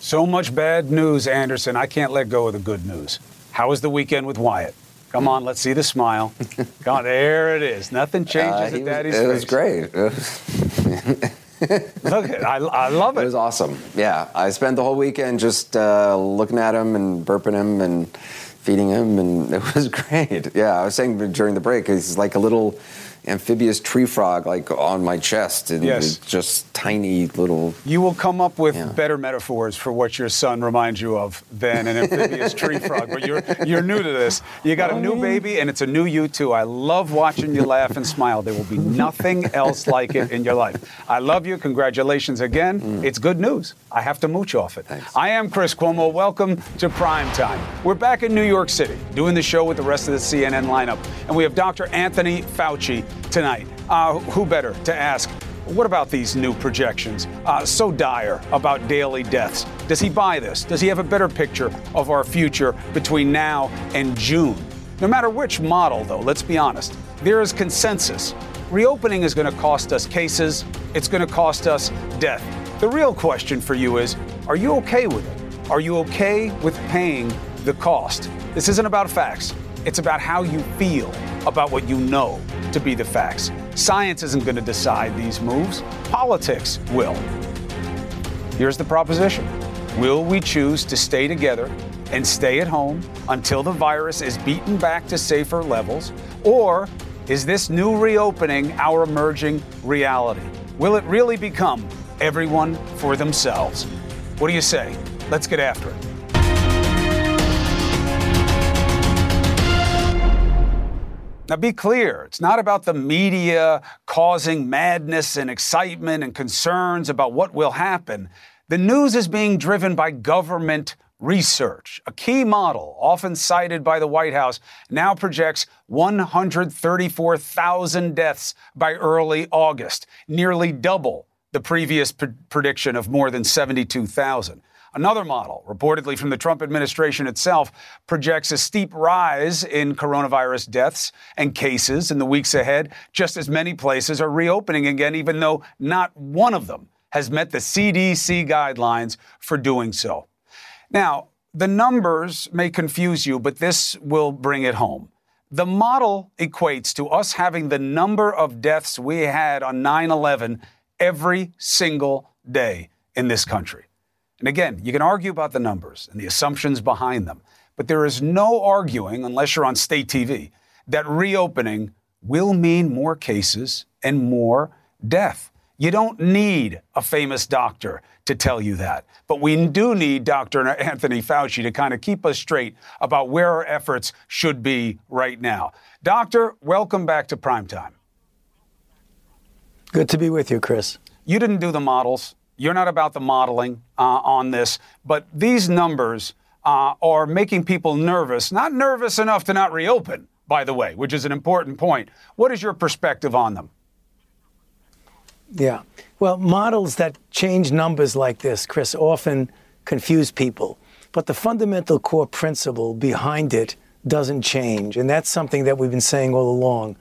So much bad news, Anderson. I can't let go of the good news. How was the weekend with Wyatt? Come on, let's see the smile. God, there it is. Nothing changes Uh, at Daddy's was, it face. was great. It was, Look, I, I love it it. was awesome. Yeah, I spent the whole weekend just uh, looking at him and burping him and feeding him, and it was great. Yeah, I was saying during the break, he's like a little amphibious tree frog, like on my chest, and Yes. it's just tiny little. You will come up with Yeah. better metaphors for what your son reminds you of than an amphibious tree frog. But you're you're new to this. You got a new oh, baby, and it's a new you too. I love watching you laugh and smile. There will be nothing else like it in your life. I love you. Congratulations again. Mm. It's good news. I have to mooch off it. Thanks. I am Chris Cuomo. Welcome to Prime Time. We're back in New York City doing the show with the rest of the CNN lineup, and we have Dr. Anthony Fauci tonight. Uh, who better to ask? What about these new projections? Uh, so dire about daily deaths. Does he buy this? Does he have a better picture of our future between now and June? No matter which model, though, let's be honest, there is consensus. Reopening is going to cost us cases, it's going to cost us death. The real question for you is are you okay with it? Are you okay with paying the cost? This isn't about facts, it's about how you feel about what you know to be the facts. Science isn't going to decide these moves, politics will. Here's the proposition Will we choose to stay together and stay at home until the virus is beaten back to safer levels? Or is this new reopening our emerging reality? Will it really become everyone for themselves? What do you say? Let's get after it. Now, be clear, it's not about the media causing madness and excitement and concerns about what will happen. The news is being driven by government research. A key model, often cited by the White House, now projects 134,000 deaths by early August, nearly double the previous pre- prediction of more than 72,000. Another model, reportedly from the Trump administration itself, projects a steep rise in coronavirus deaths and cases in the weeks ahead, just as many places are reopening again, even though not one of them has met the CDC guidelines for doing so. Now, the numbers may confuse you, but this will bring it home. The model equates to us having the number of deaths we had on 9 11 every single day in this country. And again, you can argue about the numbers and the assumptions behind them, but there is no arguing, unless you're on state TV, that reopening will mean more cases and more death. You don't need a famous doctor to tell you that. But we do need Dr. Anthony Fauci to kind of keep us straight about where our efforts should be right now. Doctor, welcome back to Primetime. Good to be with you, Chris. You didn't do the models. You're not about the modeling uh, on this, but these numbers uh, are making people nervous. Not nervous enough to not reopen, by the way, which is an important point. What is your perspective on them? Yeah. Well, models that change numbers like this, Chris, often confuse people. But the fundamental core principle behind it doesn't change. And that's something that we've been saying all along.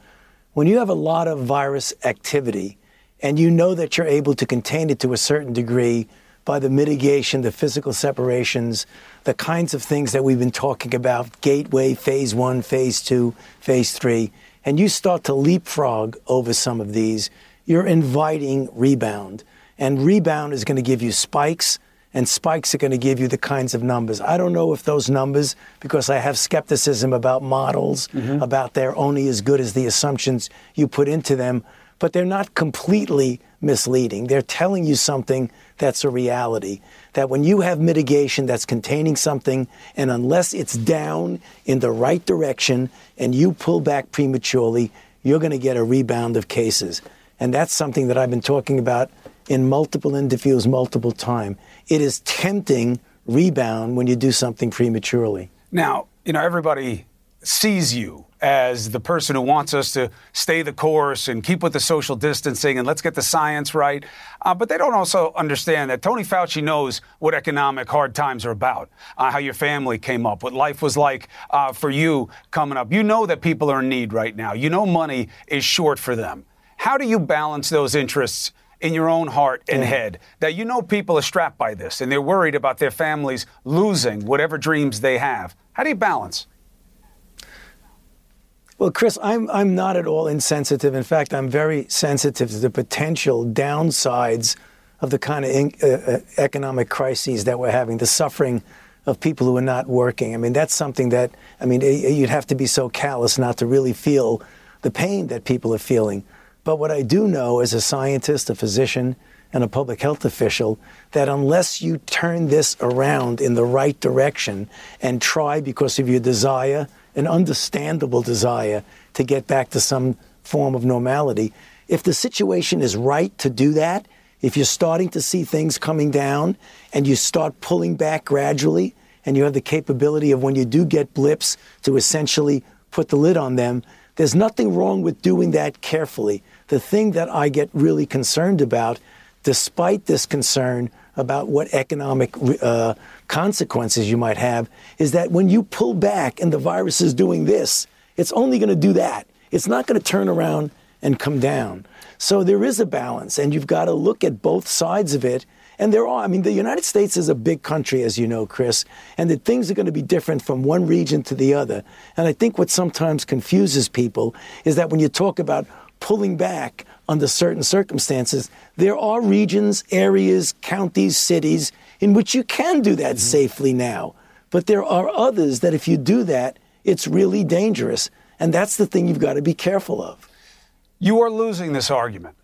When you have a lot of virus activity and you know that you're able to contain it to a certain degree by the mitigation, the physical separations, the kinds of things that we've been talking about gateway, phase one, phase two, phase three and you start to leapfrog over some of these, you're inviting rebound. And rebound is going to give you spikes, and spikes are going to give you the kinds of numbers. I don't know if those numbers, because I have skepticism about models, mm-hmm. about they're only as good as the assumptions you put into them, but they're not completely misleading. They're telling you something that's a reality. That when you have mitigation that's containing something, and unless it's down in the right direction and you pull back prematurely, you're going to get a rebound of cases. And that's something that I've been talking about in multiple interviews, multiple times. It is tempting rebound when you do something prematurely. Now, you know, everybody sees you as the person who wants us to stay the course and keep with the social distancing and let's get the science right. Uh, but they don't also understand that Tony Fauci knows what economic hard times are about, uh, how your family came up, what life was like uh, for you coming up. You know that people are in need right now. You know money is short for them. How do you balance those interests in your own heart and Yeah. head that you know people are strapped by this and they're worried about their families losing whatever dreams they have. How do you balance? Well, Chris, I'm I'm not at all insensitive. In fact, I'm very sensitive to the potential downsides of the kind of in, uh, uh, economic crises that we're having, the suffering of people who are not working. I mean, that's something that I mean, you'd have to be so callous not to really feel the pain that people are feeling. But what I do know as a scientist, a physician, and a public health official that unless you turn this around in the right direction and try because of your desire, an understandable desire to get back to some form of normality, if the situation is right to do that, if you're starting to see things coming down and you start pulling back gradually, and you have the capability of when you do get blips to essentially put the lid on them, there's nothing wrong with doing that carefully. The thing that I get really concerned about, despite this concern about what economic uh, consequences you might have, is that when you pull back and the virus is doing this, it's only going to do that. It's not going to turn around and come down. So there is a balance, and you've got to look at both sides of it. And there are, I mean, the United States is a big country, as you know, Chris, and that things are going to be different from one region to the other. And I think what sometimes confuses people is that when you talk about pulling back under certain circumstances, there are regions, areas, counties, cities in which you can do that safely now. But there are others that if you do that, it's really dangerous. And that's the thing you've got to be careful of. You are losing this argument,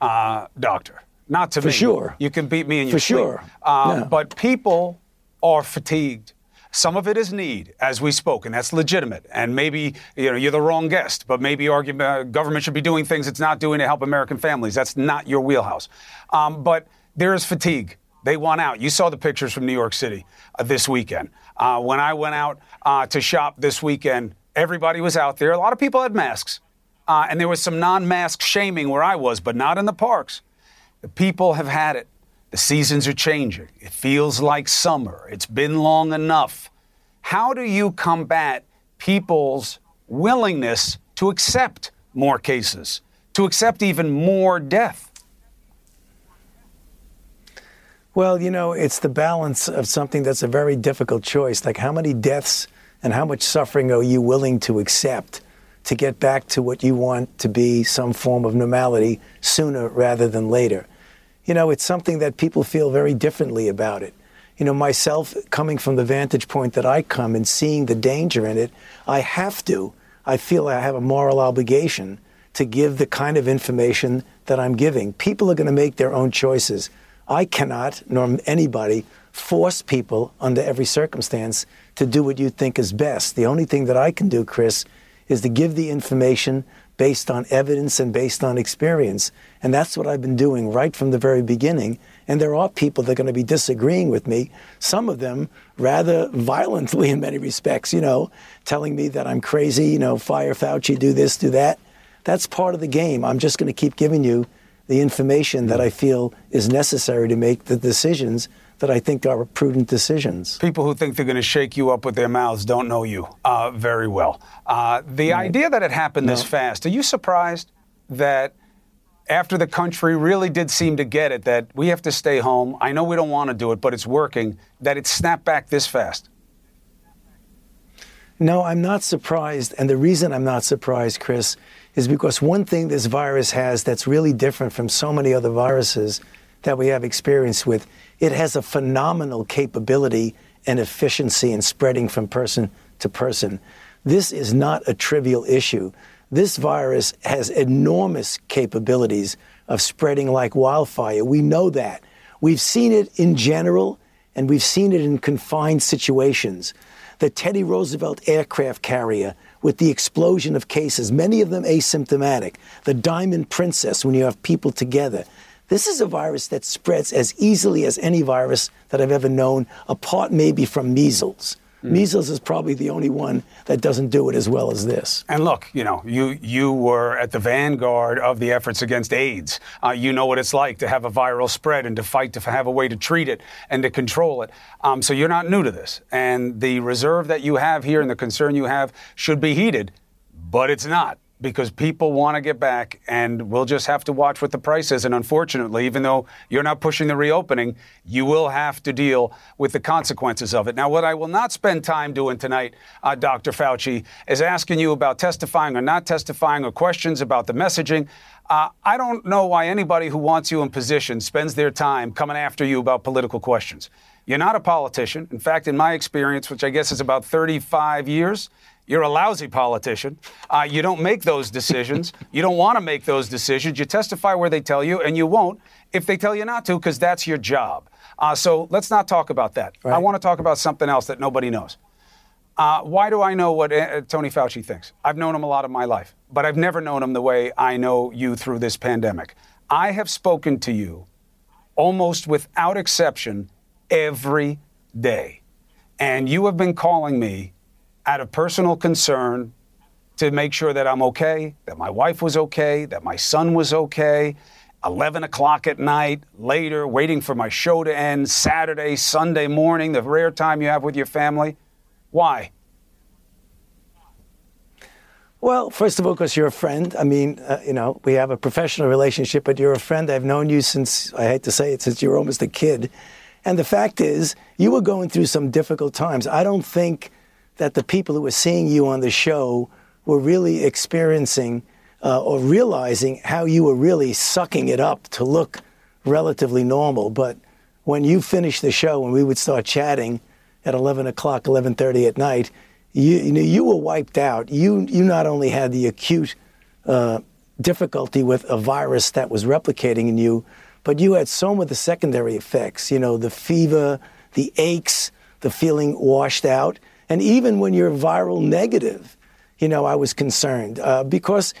uh, Doctor. Not to For me. sure. You can beat me in For your sleep. For sure. Uh, Yeah. But people are fatigued. Some of it is need, as we spoke, and that's legitimate. And maybe you know you're the wrong guest, but maybe argument, uh, government should be doing things it's not doing to help American families. That's not your wheelhouse. Um, but there is fatigue. They want out. You saw the pictures from New York City uh, this weekend. Uh, when I went out uh, to shop this weekend, everybody was out there. A lot of people had masks. Uh, and there was some non mask shaming where I was, but not in the parks. The people have had it. The seasons are changing. It feels like summer. It's been long enough. How do you combat people's willingness to accept more cases, to accept even more death? Well, you know, it's the balance of something that's a very difficult choice. Like, how many deaths and how much suffering are you willing to accept to get back to what you want to be some form of normality sooner rather than later? You know, it's something that people feel very differently about it. You know, myself, coming from the vantage point that I come and seeing the danger in it, I have to. I feel I have a moral obligation to give the kind of information that I'm giving. People are going to make their own choices. I cannot, nor anybody, force people under every circumstance to do what you think is best. The only thing that I can do, Chris, is to give the information based on evidence and based on experience. And that's what I've been doing right from the very beginning. And there are people that are going to be disagreeing with me, some of them rather violently in many respects, you know, telling me that I'm crazy, you know, fire Fauci, do this, do that. That's part of the game. I'm just going to keep giving you the information that I feel is necessary to make the decisions that I think are prudent decisions. People who think they're going to shake you up with their mouths don't know you uh, very well. Uh, the idea that it happened this fast, are you surprised that after the country really did seem to get it that we have to stay home? I know we don't want to do it, but it's working, that it snapped back this fast? No, I'm not surprised. And the reason I'm not surprised, Chris, is because one thing this virus has that's really different from so many other viruses that we have experience with, it has a phenomenal capability and efficiency in spreading from person to person. This is not a trivial issue. This virus has enormous capabilities of spreading like wildfire. We know that. We've seen it in general, and we've seen it in confined situations. The Teddy Roosevelt aircraft carrier with the explosion of cases, many of them asymptomatic. The Diamond Princess, when you have people together. This is a virus that spreads as easily as any virus that I've ever known, apart maybe from measles. Measles is probably the only one that doesn't do it as well as this. And look, you know, you you were at the vanguard of the efforts against AIDS. Uh, you know what it's like to have a viral spread and to fight to have a way to treat it and to control it. Um, so you're not new to this. And the reserve that you have here and the concern you have should be heeded, but it's not. Because people want to get back, and we'll just have to watch what the price is. And unfortunately, even though you're not pushing the reopening, you will have to deal with the consequences of it. Now, what I will not spend time doing tonight, uh, Dr. Fauci, is asking you about testifying or not testifying or questions about the messaging. Uh, I don't know why anybody who wants you in position spends their time coming after you about political questions. You're not a politician. In fact, in my experience, which I guess is about 35 years, you're a lousy politician. Uh, you don't make those decisions. you don't want to make those decisions. You testify where they tell you, and you won't if they tell you not to, because that's your job. Uh, so let's not talk about that. Right. I want to talk about something else that nobody knows. Uh, why do I know what uh, Tony Fauci thinks? I've known him a lot of my life, but I've never known him the way I know you through this pandemic. I have spoken to you almost without exception every day. And you have been calling me out of personal concern to make sure that I'm okay, that my wife was okay, that my son was okay. 11 o'clock at night, later, waiting for my show to end, Saturday, Sunday morning, the rare time you have with your family. Why? Well, first of all, because you're a friend. I mean, uh, you know, we have a professional relationship, but you're a friend. I've known you since, I hate to say it, since you were almost a kid. And the fact is, you were going through some difficult times. I don't think that the people who were seeing you on the show were really experiencing uh, or realizing how you were really sucking it up to look relatively normal. But when you finished the show and we would start chatting at 11 o'clock, 11:30 at night, you, you, know, you were wiped out. You you not only had the acute uh, difficulty with a virus that was replicating in you, but you had some of the secondary effects. You know, the fever, the aches, the feeling washed out. And even when you're viral negative, you know, I was concerned uh, because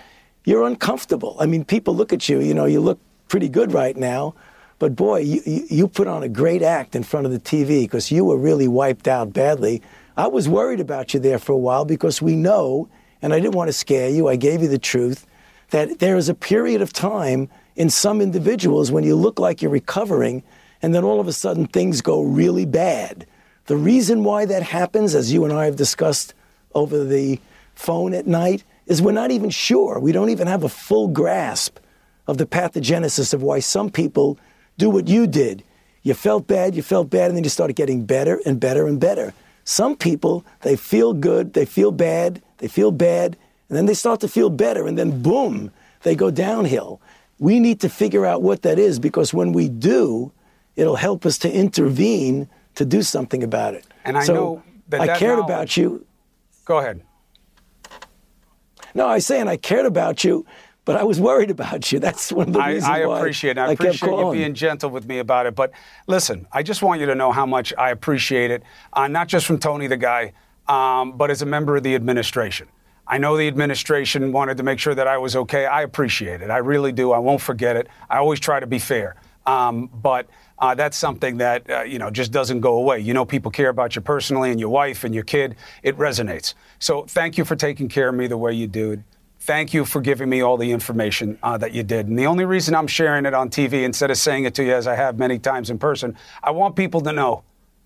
you're uncomfortable. I mean, people look at you, you know, you look pretty good right now, but boy, you, you put on a great act in front of the TV because you were really wiped out badly. I was worried about you there for a while because we know, and I didn't want to scare you, I gave you the truth, that there is a period of time in some individuals when you look like you're recovering, and then all of a sudden things go really bad. The reason why that happens, as you and I have discussed over the phone at night, is we're not even sure. We don't even have a full grasp of the pathogenesis of why some people do what you did. You felt bad, you felt bad, and then you started getting better and better and better. Some people, they feel good, they feel bad, they feel bad, and then they start to feel better, and then boom, they go downhill. We need to figure out what that is because when we do, it'll help us to intervene to do something about it. And I so know that, I cared knowledge... about you. Go ahead. No, I say, and I cared about you, but I was worried about you. That's one of the reasons I, I appreciate it. I, I appreciate you being gentle with me about it. But listen, I just want you to know how much I appreciate it, uh, not just from Tony the guy, um, but as a member of the administration. I know the administration wanted to make sure that I was okay. I appreciate it. I really do. I won't forget it. I always try to be fair. Um, but uh, that's something that uh, you know just doesn't go away. You know, people care about you personally and your wife and your kid. It resonates. So thank you for taking care of me the way you do. Thank you for giving me all the information uh, that you did. And the only reason I'm sharing it on TV instead of saying it to you as I have many times in person, I want people to know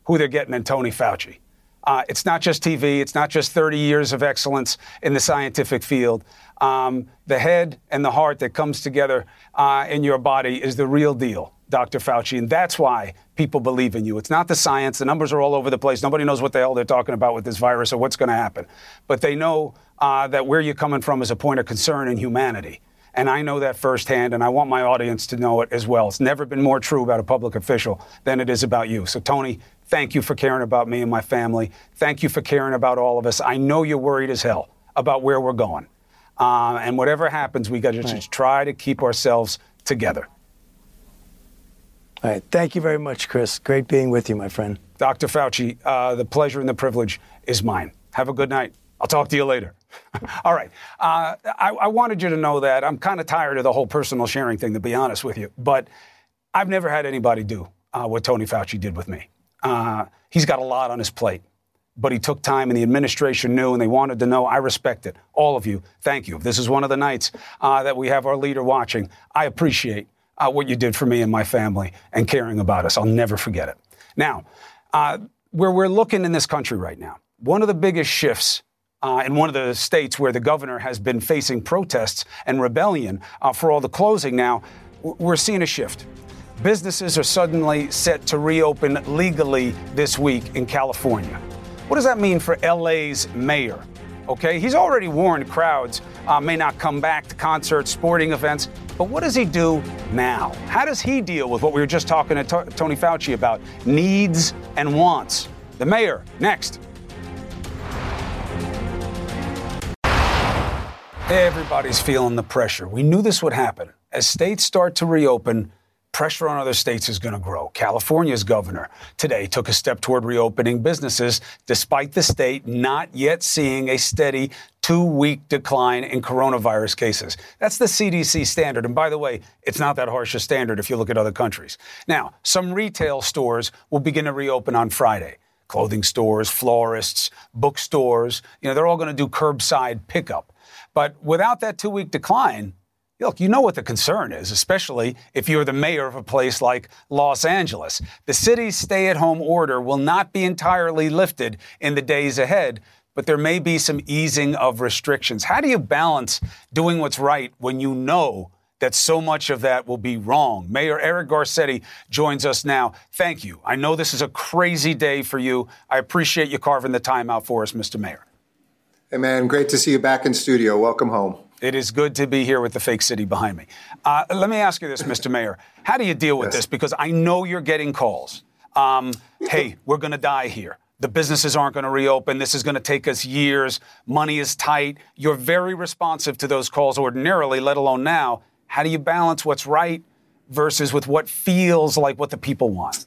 who they're getting in Tony Fauci. Uh, it's not just TV. It's not just 30 years of excellence in the scientific field. Um, the head and the heart that comes together uh, in your body is the real deal. Dr. Fauci, and that's why people believe in you. It's not the science. The numbers are all over the place. Nobody knows what the hell they're talking about with this virus or what's going to happen. But they know uh, that where you're coming from is a point of concern in humanity. And I know that firsthand, and I want my audience to know it as well. It's never been more true about a public official than it is about you. So, Tony, thank you for caring about me and my family. Thank you for caring about all of us. I know you're worried as hell about where we're going. Uh, and whatever happens, we got to just try to keep ourselves together. All right. Thank you very much, Chris. Great being with you, my friend. Dr. Fauci, uh, the pleasure and the privilege is mine. Have a good night. I'll talk to you later. All right. Uh, I, I, wanted you to know that I'm kind of tired of the whole personal sharing thing, to be honest with you. But I've never had anybody do uh, what Tony Fauci did with me. Uh, he's got a lot on his plate, but he took time, and the administration knew, and they wanted to know. I respect it. All of you, thank you. This is one of the nights uh, that we have our leader watching, I appreciate uh, what you did for me and my family and caring about us. I'll never forget it. Now, uh, where we're looking in this country right now, one of the biggest shifts uh, in one of the states where the governor has been facing protests and rebellion uh, for all the closing now, we're seeing a shift. Businesses are suddenly set to reopen legally this week in California. What does that mean for LA's mayor? Okay, he's already warned crowds uh, may not come back to concerts, sporting events. But what does he do now? How does he deal with what we were just talking to T- Tony Fauci about needs and wants? The mayor, next. Everybody's feeling the pressure. We knew this would happen. As states start to reopen, pressure on other states is going to grow. California's governor today took a step toward reopening businesses despite the state not yet seeing a steady two week decline in coronavirus cases. That's the CDC standard. And by the way, it's not that harsh a standard if you look at other countries. Now, some retail stores will begin to reopen on Friday. Clothing stores, florists, bookstores, you know, they're all going to do curbside pickup. But without that two week decline, Look, you know what the concern is, especially if you're the mayor of a place like Los Angeles. The city's stay at home order will not be entirely lifted in the days ahead, but there may be some easing of restrictions. How do you balance doing what's right when you know that so much of that will be wrong? Mayor Eric Garcetti joins us now. Thank you. I know this is a crazy day for you. I appreciate you carving the time out for us, Mr. Mayor. Hey, man, great to see you back in studio. Welcome home. It is good to be here with the fake city behind me. Uh, let me ask you this, Mr. Mayor. How do you deal with yes. this? Because I know you're getting calls. Um, hey, we're going to die here. The businesses aren't going to reopen. This is going to take us years. Money is tight. You're very responsive to those calls ordinarily, let alone now. How do you balance what's right versus with what feels like what the people want?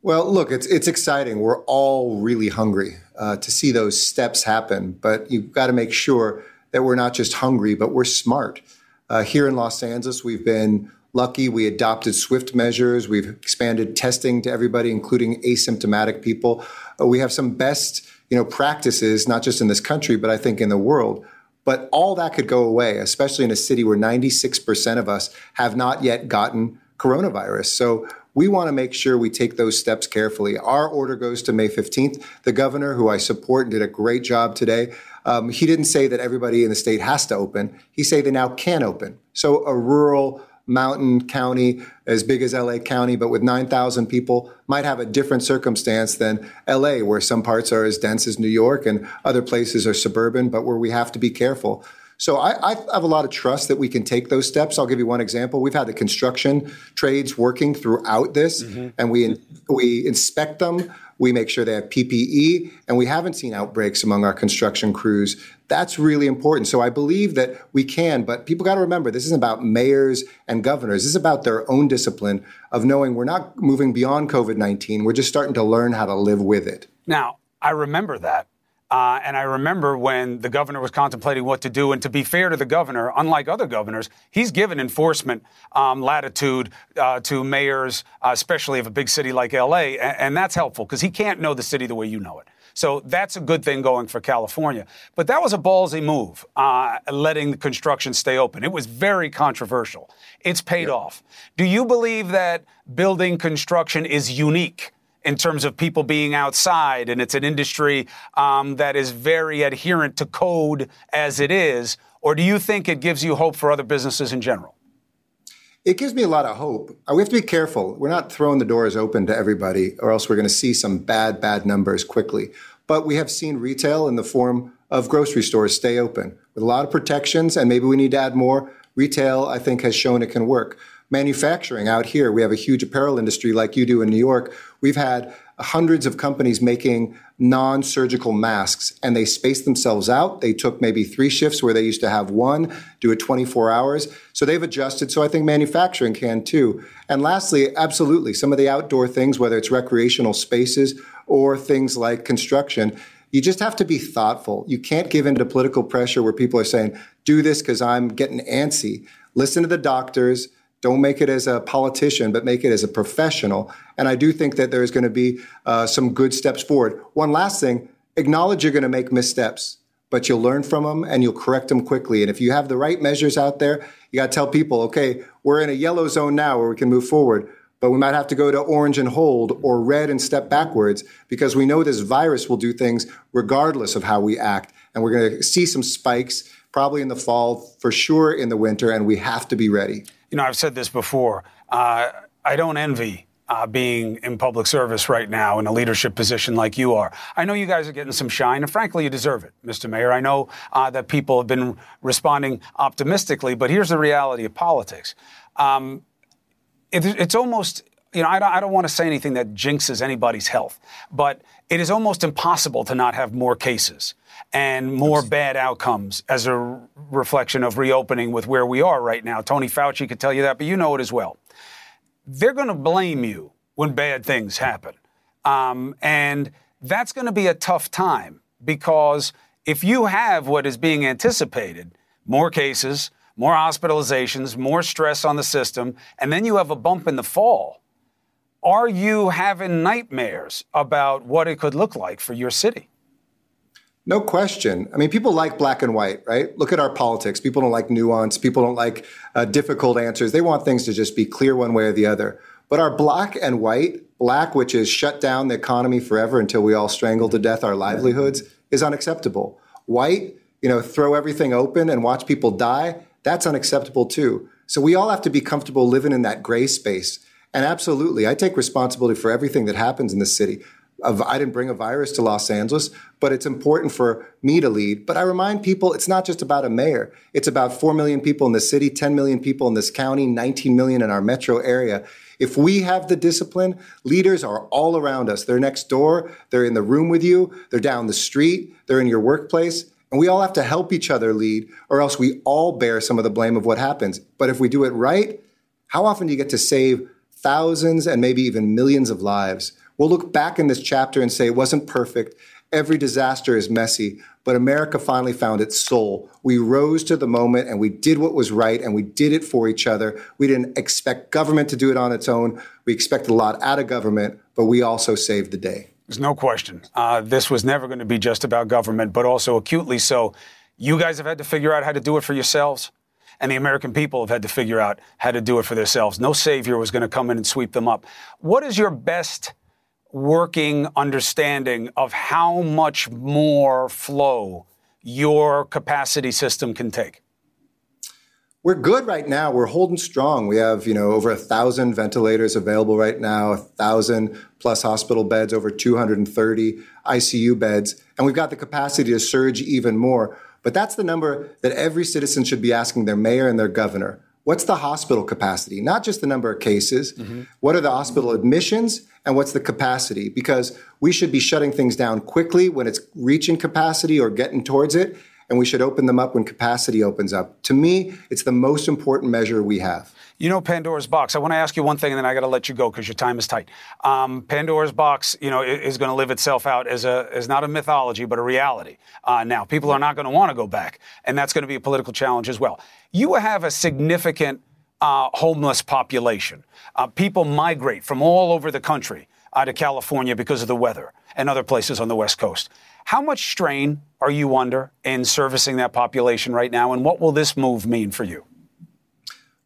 Well, look, it's it's exciting. We're all really hungry uh, to see those steps happen, but you've got to make sure that we're not just hungry, but we're smart. Uh, here in Los Angeles, we've been lucky. We adopted swift measures. We've expanded testing to everybody, including asymptomatic people. Uh, we have some best, you know, practices, not just in this country, but I think in the world. But all that could go away, especially in a city where 96% of us have not yet gotten coronavirus. So we want to make sure we take those steps carefully. Our order goes to May 15th. The governor, who I support and did a great job today, um, he didn't say that everybody in the state has to open. He said they now can open. So a rural mountain county as big as LA County, but with 9,000 people, might have a different circumstance than LA, where some parts are as dense as New York and other places are suburban, but where we have to be careful. So I, I, have a lot of trust that we can take those steps. I'll give you one example. We've had the construction trades working throughout this, mm-hmm. and we we inspect them. We make sure they have PPE, and we haven't seen outbreaks among our construction crews. That's really important. So I believe that we can, but people got to remember this isn't about mayors and governors. This is about their own discipline of knowing we're not moving beyond COVID 19. We're just starting to learn how to live with it. Now, I remember that. Uh, and I remember when the governor was contemplating what to do. And to be fair to the governor, unlike other governors, he's given enforcement um, latitude uh, to mayors, uh, especially of a big city like LA. And, and that's helpful because he can't know the city the way you know it. So that's a good thing going for California. But that was a ballsy move, uh, letting the construction stay open. It was very controversial. It's paid yep. off. Do you believe that building construction is unique? In terms of people being outside, and it's an industry um, that is very adherent to code as it is? Or do you think it gives you hope for other businesses in general? It gives me a lot of hope. Uh, we have to be careful. We're not throwing the doors open to everybody, or else we're going to see some bad, bad numbers quickly. But we have seen retail in the form of grocery stores stay open with a lot of protections, and maybe we need to add more. Retail, I think, has shown it can work manufacturing out here. We have a huge apparel industry like you do in New York. We've had hundreds of companies making non surgical masks and they spaced themselves out. They took maybe three shifts where they used to have one, do it 24 hours. So they've adjusted. So I think manufacturing can too. And lastly, absolutely, some of the outdoor things, whether it's recreational spaces or things like construction, you just have to be thoughtful. You can't give in to political pressure where people are saying, do this because I'm getting antsy. Listen to the doctors don't make it as a politician, but make it as a professional. And I do think that there's going to be uh, some good steps forward. One last thing acknowledge you're going to make missteps, but you'll learn from them and you'll correct them quickly. And if you have the right measures out there, you got to tell people, okay, we're in a yellow zone now where we can move forward. But we might have to go to orange and hold or red and step backwards because we know this virus will do things regardless of how we act. and we're going to see some spikes probably in the fall, for sure in the winter, and we have to be ready. You know, I've said this before. Uh, I don't envy uh, being in public service right now in a leadership position like you are. I know you guys are getting some shine, and frankly, you deserve it, Mr. Mayor. I know uh, that people have been responding optimistically, but here's the reality of politics. Um, it, it's almost you know, I don't, I don't want to say anything that jinxes anybody's health, but it is almost impossible to not have more cases and more bad outcomes as a reflection of reopening with where we are right now. Tony Fauci could tell you that, but you know it as well. They're going to blame you when bad things happen. Um, and that's going to be a tough time because if you have what is being anticipated, more cases, more hospitalizations, more stress on the system, and then you have a bump in the fall, are you having nightmares about what it could look like for your city? No question. I mean, people like black and white, right? Look at our politics. People don't like nuance. People don't like uh, difficult answers. They want things to just be clear one way or the other. But our black and white, black, which is shut down the economy forever until we all strangle to death our livelihoods, is unacceptable. White, you know, throw everything open and watch people die, that's unacceptable too. So we all have to be comfortable living in that gray space. And absolutely, I take responsibility for everything that happens in the city. I didn't bring a virus to Los Angeles, but it's important for me to lead. But I remind people it's not just about a mayor. It's about 4 million people in the city, 10 million people in this county, 19 million in our metro area. If we have the discipline, leaders are all around us. They're next door, they're in the room with you, they're down the street, they're in your workplace. And we all have to help each other lead, or else we all bear some of the blame of what happens. But if we do it right, how often do you get to save thousands and maybe even millions of lives? We'll look back in this chapter and say it wasn't perfect. Every disaster is messy, but America finally found its soul. We rose to the moment and we did what was right and we did it for each other. We didn't expect government to do it on its own. We expected a lot out of government, but we also saved the day. There's no question. Uh, this was never going to be just about government, but also acutely so. You guys have had to figure out how to do it for yourselves and the American people have had to figure out how to do it for themselves. No savior was going to come in and sweep them up. What is your best working understanding of how much more flow your capacity system can take? We're good right now. We're holding strong. We have, you know, over a thousand ventilators available right now, a thousand plus hospital beds, over 230 ICU beds, and we've got the capacity to surge even more. But that's the number that every citizen should be asking their mayor and their governor. What's the hospital capacity? Not just the number of cases. Mm-hmm. What are the hospital admissions? and what's the capacity because we should be shutting things down quickly when it's reaching capacity or getting towards it and we should open them up when capacity opens up to me it's the most important measure we have you know pandora's box i want to ask you one thing and then i got to let you go because your time is tight um, pandora's box you know is going to live itself out as a as not a mythology but a reality uh, now people are not going to want to go back and that's going to be a political challenge as well you have a significant uh, homeless population. Uh, people migrate from all over the country uh, to California because of the weather and other places on the West Coast. How much strain are you under in servicing that population right now, and what will this move mean for you?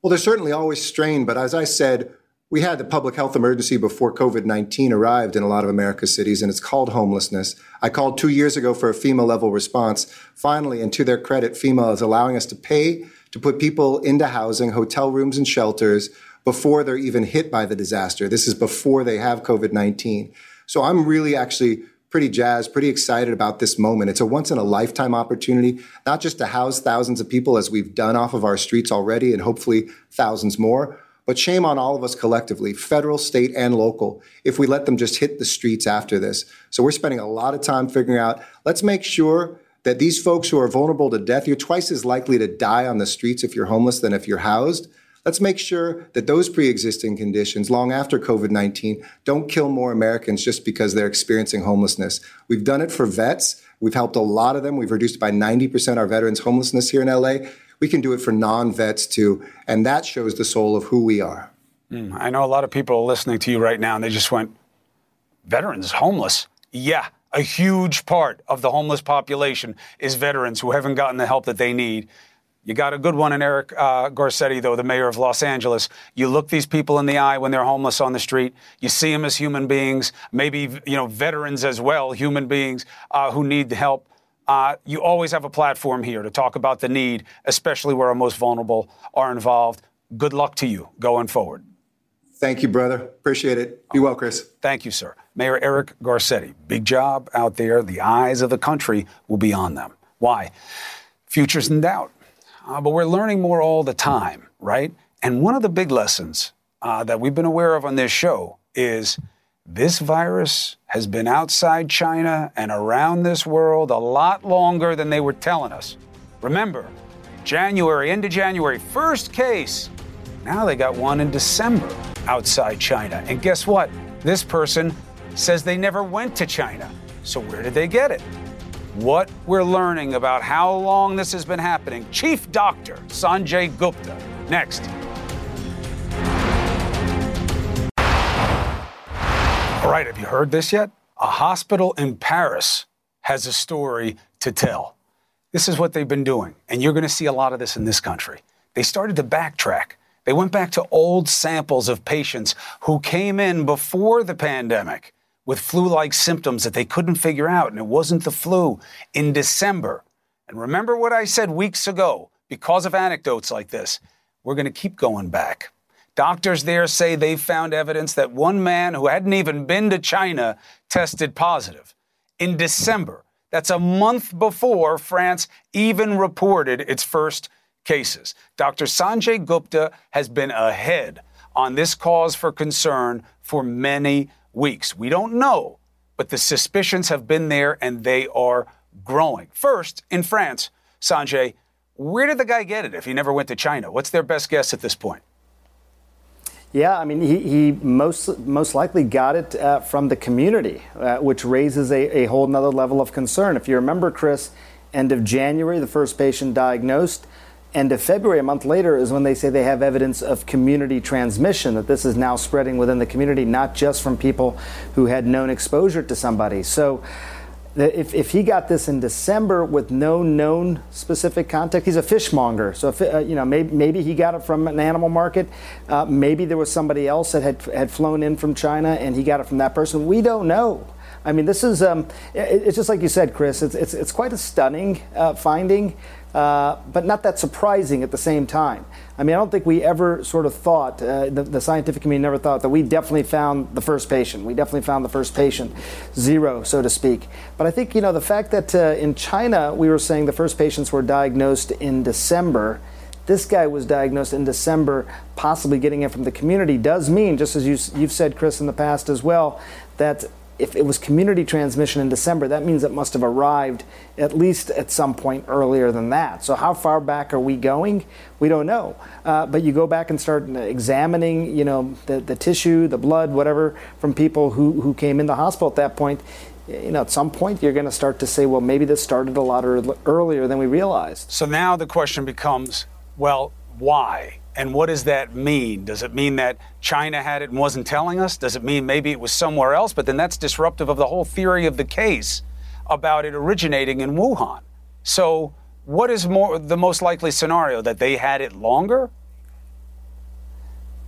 Well, there's certainly always strain, but as I said, we had the public health emergency before COVID 19 arrived in a lot of America's cities, and it's called homelessness. I called two years ago for a FEMA level response. Finally, and to their credit, FEMA is allowing us to pay to put people into housing, hotel rooms, and shelters before they're even hit by the disaster. This is before they have COVID 19. So I'm really actually pretty jazzed, pretty excited about this moment. It's a once in a lifetime opportunity, not just to house thousands of people as we've done off of our streets already, and hopefully thousands more. But shame on all of us collectively, federal, state, and local, if we let them just hit the streets after this. So we're spending a lot of time figuring out let's make sure that these folks who are vulnerable to death, you're twice as likely to die on the streets if you're homeless than if you're housed. Let's make sure that those pre existing conditions, long after COVID 19, don't kill more Americans just because they're experiencing homelessness. We've done it for vets. We've helped a lot of them. We've reduced by 90% our veterans' homelessness here in LA. We can do it for non vets too. And that shows the soul of who we are. Mm, I know a lot of people are listening to you right now and they just went, veterans homeless? Yeah, a huge part of the homeless population is veterans who haven't gotten the help that they need. You got a good one in Eric uh, Garcetti, though, the mayor of Los Angeles. You look these people in the eye when they're homeless on the street. You see them as human beings, maybe you know veterans as well, human beings uh, who need help. Uh, you always have a platform here to talk about the need, especially where our most vulnerable are involved. Good luck to you going forward. Thank you, brother. Appreciate it. Be well, Chris. Thank you, sir. Mayor Eric Garcetti, big job out there. The eyes of the country will be on them. Why? Future's in doubt. Uh, but we're learning more all the time, right? And one of the big lessons uh, that we've been aware of on this show is this virus has been outside China and around this world a lot longer than they were telling us. Remember, January, of January, first case. Now they got one in December outside China. And guess what? This person says they never went to China. So where did they get it? What we're learning about how long this has been happening. Chief Doctor Sanjay Gupta. Next. All right, have you heard this yet? A hospital in Paris has a story to tell. This is what they've been doing, and you're going to see a lot of this in this country. They started to backtrack. They went back to old samples of patients who came in before the pandemic with flu like symptoms that they couldn't figure out, and it wasn't the flu in December. And remember what I said weeks ago because of anecdotes like this, we're going to keep going back. Doctors there say they found evidence that one man who hadn't even been to China tested positive in December. That's a month before France even reported its first cases. Dr. Sanjay Gupta has been ahead on this cause for concern for many weeks. We don't know, but the suspicions have been there and they are growing. First, in France, Sanjay, where did the guy get it if he never went to China? What's their best guess at this point? Yeah, I mean, he, he most most likely got it uh, from the community, uh, which raises a, a whole nother level of concern. If you remember, Chris, end of January, the first patient diagnosed. End of February, a month later, is when they say they have evidence of community transmission, that this is now spreading within the community, not just from people who had known exposure to somebody. So, if, if he got this in December with no known specific contact, he's a fishmonger. So if, uh, you know maybe, maybe he got it from an animal market. Uh, maybe there was somebody else that had had flown in from China and he got it from that person. We don't know. I mean, this is um, it, it's just like you said, Chris. It's it's, it's quite a stunning uh, finding. Uh, but not that surprising at the same time. I mean, I don't think we ever sort of thought, uh, the, the, scientific community never thought that we definitely found the first patient. We definitely found the first patient, zero, so to speak. But I think, you know, the fact that uh, in China, we were saying the first patients were diagnosed in December. This guy was diagnosed in December, possibly getting it from the community, does mean, just as you, you've said, Chris, in the past as well, that if it was community transmission in December, that means it must have arrived at least at some point earlier than that. So how far back are we going? We don't know. Uh, but you go back and start examining, you know, the, the tissue, the blood, whatever, from people who, who came in the hospital at that point. You know, at some point you're going to start to say, well, maybe this started a lot earlier than we realized. So now the question becomes, well, why? And what does that mean? Does it mean that China had it and wasn't telling us? Does it mean maybe it was somewhere else? But then that's disruptive of the whole theory of the case about it originating in Wuhan. So, what is more the most likely scenario that they had it longer?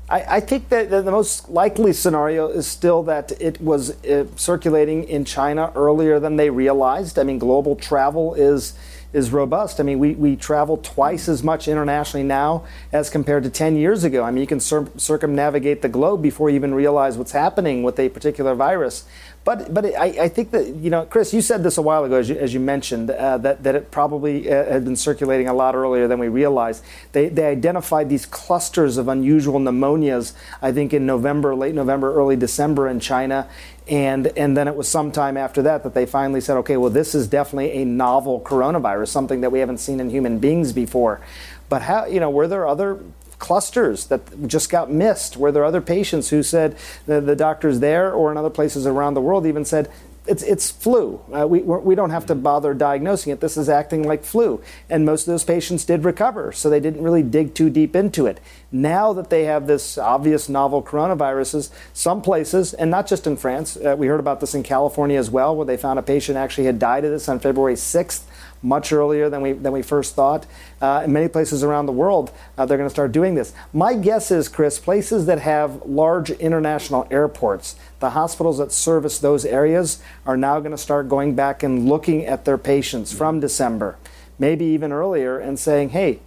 I, I think that the most likely scenario is still that it was uh, circulating in China earlier than they realized. I mean, global travel is is robust. I mean, we, we travel twice as much internationally now as compared to 10 years ago. I mean, you can cir- circumnavigate the globe before you even realize what's happening with a particular virus. But but I, I think that you know, Chris, you said this a while ago, as you, as you mentioned, uh, that that it probably uh, had been circulating a lot earlier than we realized. They they identified these clusters of unusual pneumonias, I think in November, late November, early December in China, and and then it was sometime after that that they finally said, okay, well, this is definitely a novel coronavirus, something that we haven't seen in human beings before. But how you know were there other clusters that just got missed? Were there are other patients who said the, the doctors there or in other places around the world even said, it's, it's flu. Uh, we, we don't have to bother diagnosing it. This is acting like flu. And most of those patients did recover, so they didn't really dig too deep into it. Now that they have this obvious novel coronaviruses, some places, and not just in France, uh, we heard about this in California as well, where they found a patient actually had died of this on February 6th much earlier than we than we first thought. Uh, in many places around the world, uh, they're going to start doing this. My guess is, Chris, places that have large international airports, the hospitals that service those areas are now going to start going back and looking at their patients from December, maybe even earlier, and saying, "Hey,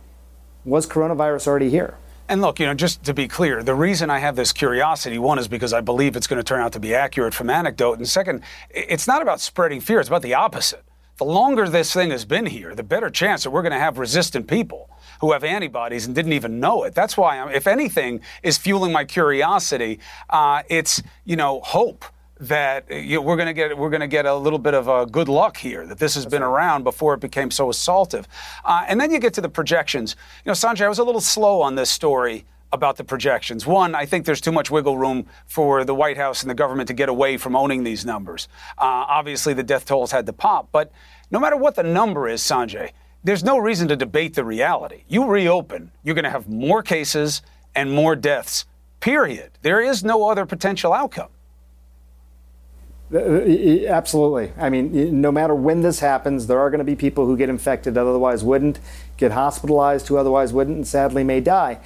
was coronavirus already here?" And look, you know, just to be clear, the reason I have this curiosity, one is because I believe it's going to turn out to be accurate from anecdote. And second, it's not about spreading fear, it's about the opposite. The longer this thing has been here, the better chance that we're going to have resistant people who have antibodies and didn't even know it. That's why, I'm, if anything is fueling my curiosity, uh, it's, you know, hope that you know, we're going to get we're going to get a little bit of a good luck here that this has That's been right. around before it became so assaultive, uh, and then you get to the projections. You know, Sanjay, I was a little slow on this story about the projections. One, I think there's too much wiggle room for the White House and the government to get away from owning these numbers. Uh, obviously, the death tolls had to pop, but no matter what the number is, Sanjay, there's no reason to debate the reality. You reopen, you're going to have more cases and more deaths. Period. There is no other potential outcome. Uh, absolutely. I mean, no matter when this happens, there are going to be people who get infected that otherwise wouldn't, get hospitalized who otherwise wouldn't, and sadly may die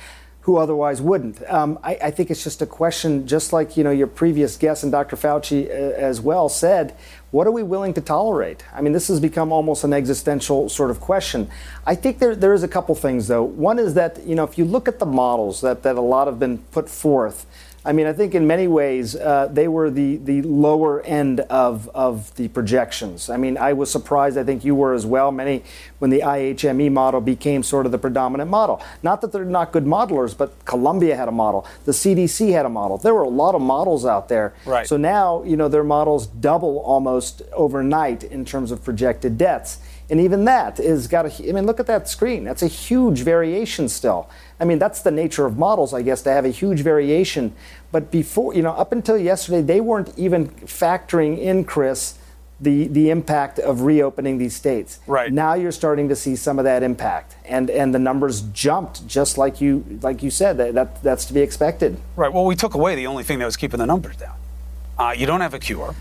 who otherwise wouldn't. Um, I, I, think it's just a question, just like you know your previous guest and Dr. Fauci uh, as well said. What are we willing to tolerate? I mean, this has become almost an existential sort of question. I think there there is a couple things though. One is that you know if you look at the models that that a lot have been put forth I mean, I think in many ways uh, they were the, the lower end of, of the projections. I mean, I was surprised, I think you were as well, many, when the IHME model became sort of the predominant model. Not that they're not good modelers, but Columbia had a model, the CDC had a model. There were a lot of models out there. Right. So now, you know, their models double almost overnight in terms of projected deaths. And even that is got a, I mean, look at that screen. That's a huge variation still. I mean, that's the nature of models, I guess, to have a huge variation. But before, you know, up until yesterday, they weren't even factoring in, Chris, the, the impact of reopening these states. Right. Now you're starting to see some of that impact. And and the numbers jumped just like you like you said. That, that that's to be expected. Right. Well, we took away the only thing that was keeping the numbers down. Uh, you don't have a cure.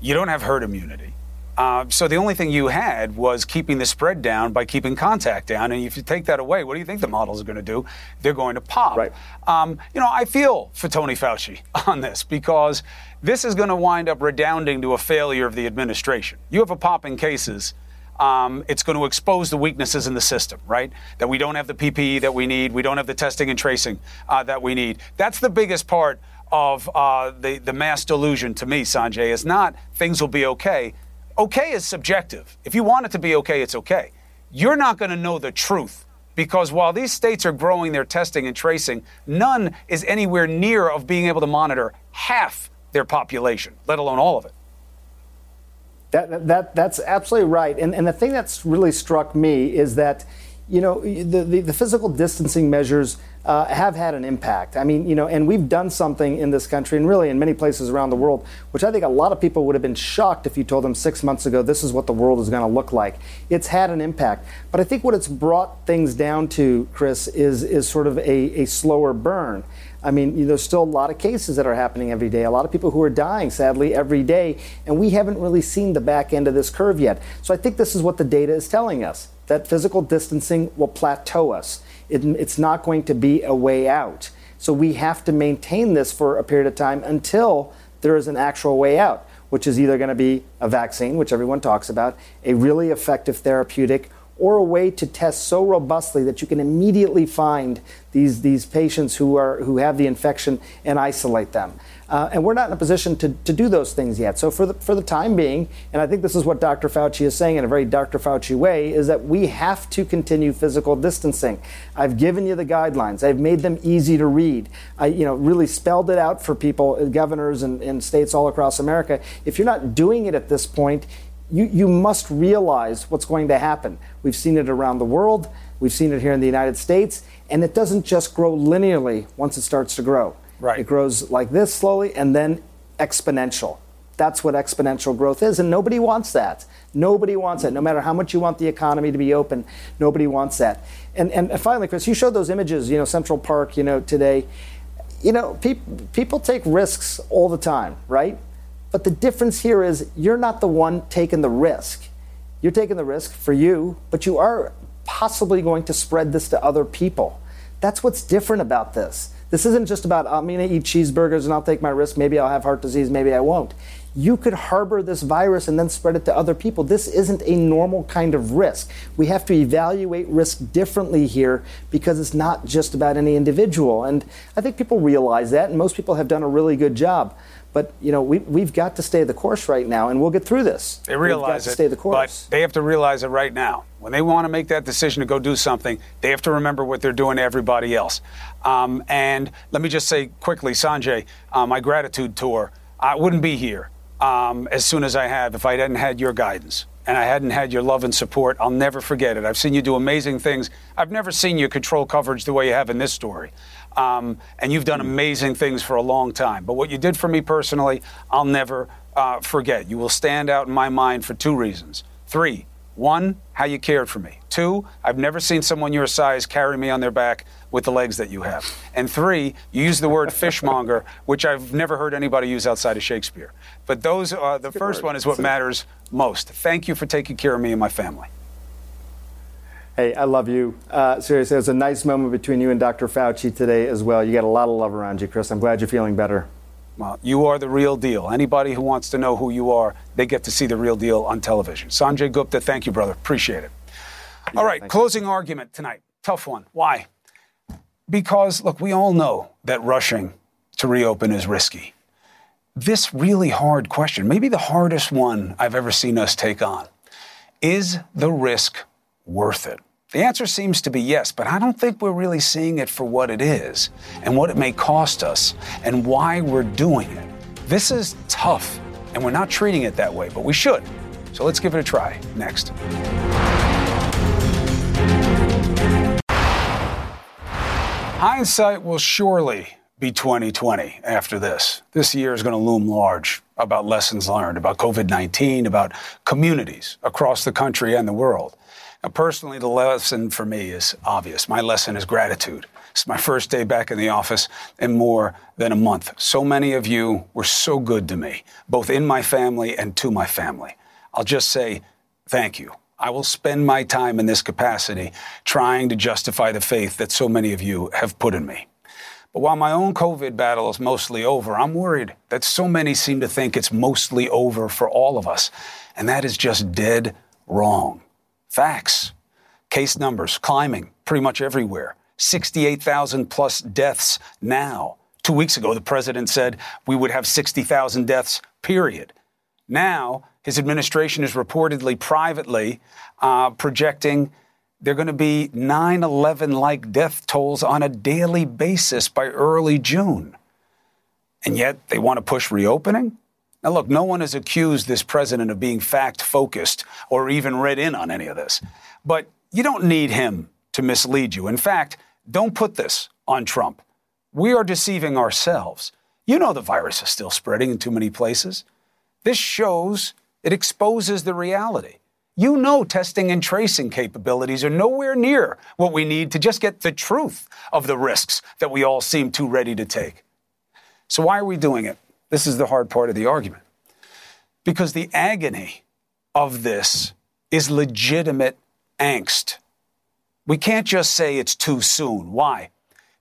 You don't have herd immunity. Uh, so the only thing you had was keeping the spread down by keeping contact down. And if you take that away, what do you think the models are going to do? They're going to pop. Right. Um, you know, I feel for Tony Fauci on this because this is going to wind up redounding to a failure of the administration. You have a pop in cases. Um, it's going to expose the weaknesses in the system, right? That we don't have the PPE that we need, we don't have the testing and tracing uh, that we need. That's the biggest part of uh, the the mass delusion to me, Sanjay. Is not things will be okay okay is subjective. If you want it to be okay, it's okay. You're not going to know the truth because while these states are growing their testing and tracing, none is anywhere near of being able to monitor half their population, let alone all of it. That, that, that's absolutely right. And, and the thing that's really struck me is that, you know, the, the, the physical distancing measures uh, have had an impact. I mean, you know, and we've done something in this country and really in many places around the world, which I think a lot of people would have been shocked if you told them six months ago this is what the world is going to look like. It's had an impact. But I think what it's brought things down to, Chris, is, is sort of a, a slower burn. I mean, you know, there's still a lot of cases that are happening every day, a lot of people who are dying, sadly, every day, and we haven't really seen the back end of this curve yet. So I think this is what the data is telling us that physical distancing will plateau us. It, it's not going to be a way out. So we have to maintain this for a period of time until there is an actual way out, which is either going to be a vaccine, which everyone talks about, a really effective therapeutic, or a way to test so robustly that you can immediately find these, these patients who, are, who have the infection and isolate them. Uh, and we're not in a position to, to do those things yet. So for the, for the time being, and I think this is what Dr. Fauci is saying in a very Dr. Fauci way, is that we have to continue physical distancing. I've given you the guidelines. I've made them easy to read. I, you know, really spelled it out for people, uh, governors and, and states all across America. If you're not doing it at this point, you, you must realize what's going to happen. We've seen it around the world. We've seen it here in the United States. And it doesn't just grow linearly once it starts to grow. Right. It grows like this slowly and then exponential. That's what exponential growth is. And nobody wants that. Nobody wants that. No matter how much you want the economy to be open, nobody wants that. And, and finally, Chris, you showed those images, you know, Central Park, you know, today. You know, pe- people take risks all the time, right? But the difference here is you're not the one taking the risk. You're taking the risk for you, but you are possibly going to spread this to other people. That's what's different about this. This isn't just about I'm going to eat cheeseburgers and I'll take my risk. Maybe I'll have heart disease, maybe I won't. You could harbor this virus and then spread it to other people. This isn't a normal kind of risk. We have to evaluate risk differently here because it's not just about any individual. And I think people realize that, and most people have done a really good job. But you know, we, we've got to stay the course right now, and we'll get through this. They realize it, to stay the course. but they have to realize it right now. When they want to make that decision to go do something, they have to remember what they're doing to everybody else. Um, and let me just say quickly, Sanjay, uh, my gratitude tour, I wouldn't be here um, as soon as I have if I hadn't had your guidance and I hadn't had your love and support. I'll never forget it. I've seen you do amazing things. I've never seen you control coverage the way you have in this story. Um, and you've done amazing things for a long time. But what you did for me personally, I'll never uh, forget. You will stand out in my mind for two reasons. Three, one, how you cared for me. Two, I've never seen someone your size carry me on their back with the legs that you have. And three, you use the word fishmonger, which I've never heard anybody use outside of Shakespeare. But those, uh, the first word. one is what matters most. Thank you for taking care of me and my family. Hey, I love you. Uh, seriously, it was a nice moment between you and Dr. Fauci today as well. You got a lot of love around you, Chris. I'm glad you're feeling better. Well, you are the real deal. Anybody who wants to know who you are, they get to see the real deal on television. Sanjay Gupta, thank you, brother. Appreciate it. All right, closing argument tonight. Tough one. Why? Because, look, we all know that rushing to reopen is risky. This really hard question, maybe the hardest one I've ever seen us take on, is the risk worth it? The answer seems to be yes, but I don't think we're really seeing it for what it is and what it may cost us and why we're doing it. This is tough, and we're not treating it that way, but we should. So let's give it a try next. Hindsight will surely be 2020 after this. This year is going to loom large about lessons learned, about COVID 19, about communities across the country and the world. Now, personally, the lesson for me is obvious. My lesson is gratitude. It's my first day back in the office in more than a month. So many of you were so good to me, both in my family and to my family. I'll just say thank you. I will spend my time in this capacity trying to justify the faith that so many of you have put in me. But while my own COVID battle is mostly over, I'm worried that so many seem to think it's mostly over for all of us. And that is just dead wrong. Facts. Case numbers climbing pretty much everywhere. 68,000 plus deaths now. Two weeks ago, the president said we would have 60,000 deaths, period. Now, his administration is reportedly privately uh, projecting they're going to be 9 11 like death tolls on a daily basis by early June. And yet they want to push reopening? Now, look, no one has accused this president of being fact focused or even read in on any of this. But you don't need him to mislead you. In fact, don't put this on Trump. We are deceiving ourselves. You know the virus is still spreading in too many places. This shows, it exposes the reality. You know testing and tracing capabilities are nowhere near what we need to just get the truth of the risks that we all seem too ready to take. So, why are we doing it? This is the hard part of the argument. Because the agony of this is legitimate angst. We can't just say it's too soon. Why?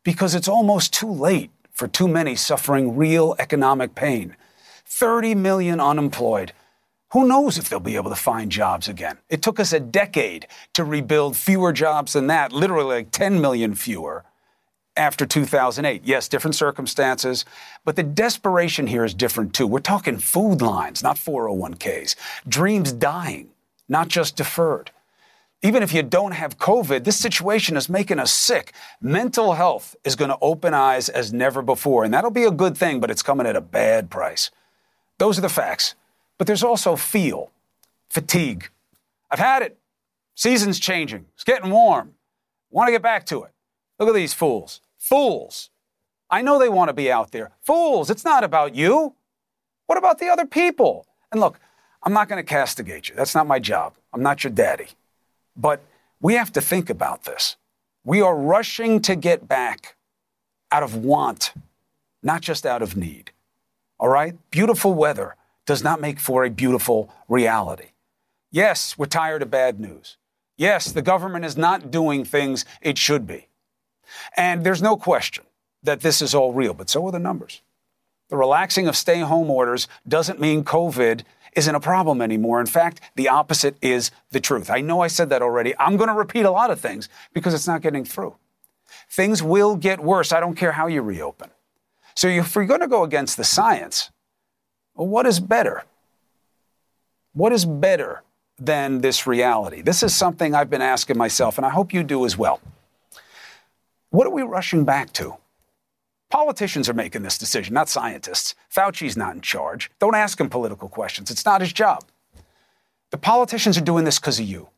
Because it's almost too late for too many suffering real economic pain. 30 million unemployed. Who knows if they'll be able to find jobs again? It took us a decade to rebuild fewer jobs than that, literally like 10 million fewer after 2008. Yes, different circumstances, but the desperation here is different too. We're talking food lines, not 401ks, dreams dying, not just deferred. Even if you don't have COVID, this situation is making us sick. Mental health is going to open eyes as never before, and that'll be a good thing, but it's coming at a bad price. Those are the facts. But there's also feel, fatigue. I've had it. Season's changing. It's getting warm. Want to get back to it. Look at these fools. Fools. I know they want to be out there. Fools. It's not about you. What about the other people? And look, I'm not going to castigate you. That's not my job. I'm not your daddy. But we have to think about this. We are rushing to get back out of want, not just out of need. All right? Beautiful weather does not make for a beautiful reality. Yes, we're tired of bad news. Yes, the government is not doing things it should be. And there's no question that this is all real, but so are the numbers. The relaxing of stay home orders doesn't mean COVID isn't a problem anymore. In fact, the opposite is the truth. I know I said that already. I'm going to repeat a lot of things because it's not getting through. Things will get worse. I don't care how you reopen. So if you're going to go against the science, well, what is better? What is better than this reality? This is something I've been asking myself, and I hope you do as well. What are we rushing back to? Politicians are making this decision, not scientists. Fauci's not in charge. Don't ask him political questions. It's not his job. The politicians are doing this because of you.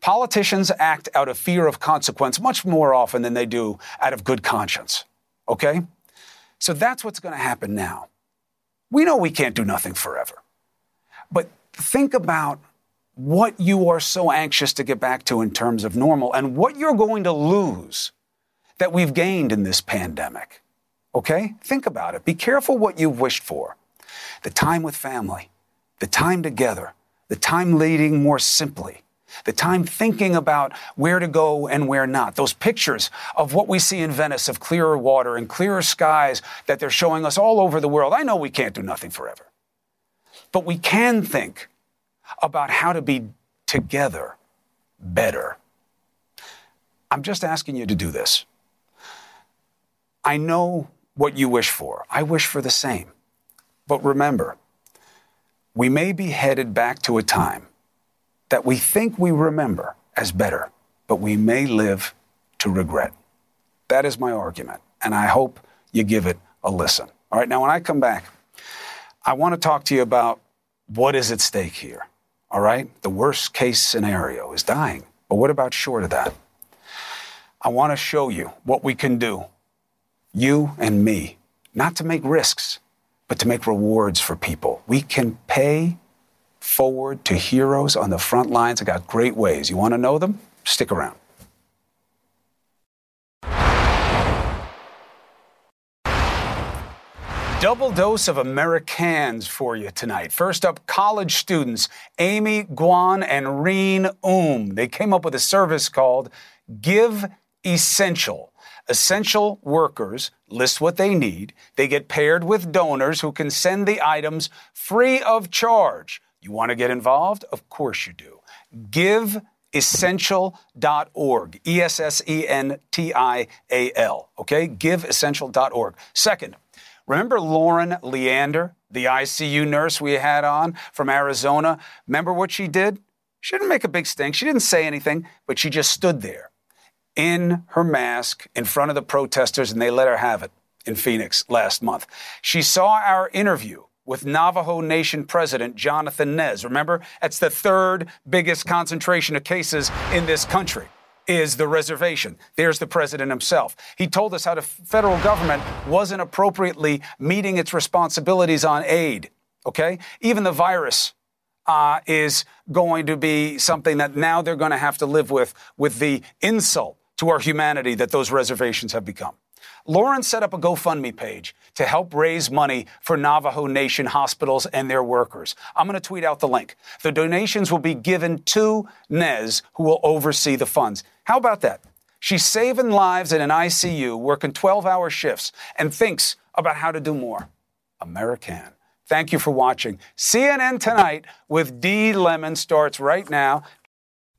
Politicians act out of fear of consequence much more often than they do out of good conscience. Okay? So that's what's going to happen now. We know we can't do nothing forever. But think about what you are so anxious to get back to in terms of normal and what you're going to lose that we've gained in this pandemic. Okay? Think about it. Be careful what you've wished for. The time with family, the time together, the time leading more simply, the time thinking about where to go and where not. Those pictures of what we see in Venice of clearer water and clearer skies that they're showing us all over the world. I know we can't do nothing forever, but we can think about how to be together better. I'm just asking you to do this. I know what you wish for. I wish for the same. But remember, we may be headed back to a time that we think we remember as better, but we may live to regret. That is my argument, and I hope you give it a listen. All right, now when I come back, I want to talk to you about what is at stake here. All right, the worst case scenario is dying, but what about short of that? I want to show you what we can do you and me, not to make risks, but to make rewards for people. We can pay forward to heroes on the front lines. I got great ways. You want to know them? Stick around. Double dose of Americans for you tonight. First up, college students Amy Guan and Reen Oom. They came up with a service called Give Essential. Essential workers list what they need. They get paired with donors who can send the items free of charge. You want to get involved? Of course you do. GiveEssential.org. E S S E N T I A L. Okay? GiveEssential.org. Second, remember Lauren Leander, the ICU nurse we had on from Arizona? Remember what she did? She didn't make a big stink. She didn't say anything, but she just stood there in her mask in front of the protesters, and they let her have it in Phoenix last month. She saw our interview with Navajo Nation President Jonathan Nez. Remember, that's the third biggest concentration of cases in this country. Is the reservation. There's the president himself. He told us how the federal government wasn't appropriately meeting its responsibilities on aid. Okay? Even the virus uh, is going to be something that now they're going to have to live with, with the insult to our humanity that those reservations have become. Lauren set up a GoFundMe page to help raise money for Navajo Nation hospitals and their workers. I'm going to tweet out the link. The donations will be given to Nez, who will oversee the funds. How about that? She's saving lives in an ICU, working 12 hour shifts, and thinks about how to do more. American. Thank you for watching. CNN Tonight with D. Lemon starts right now.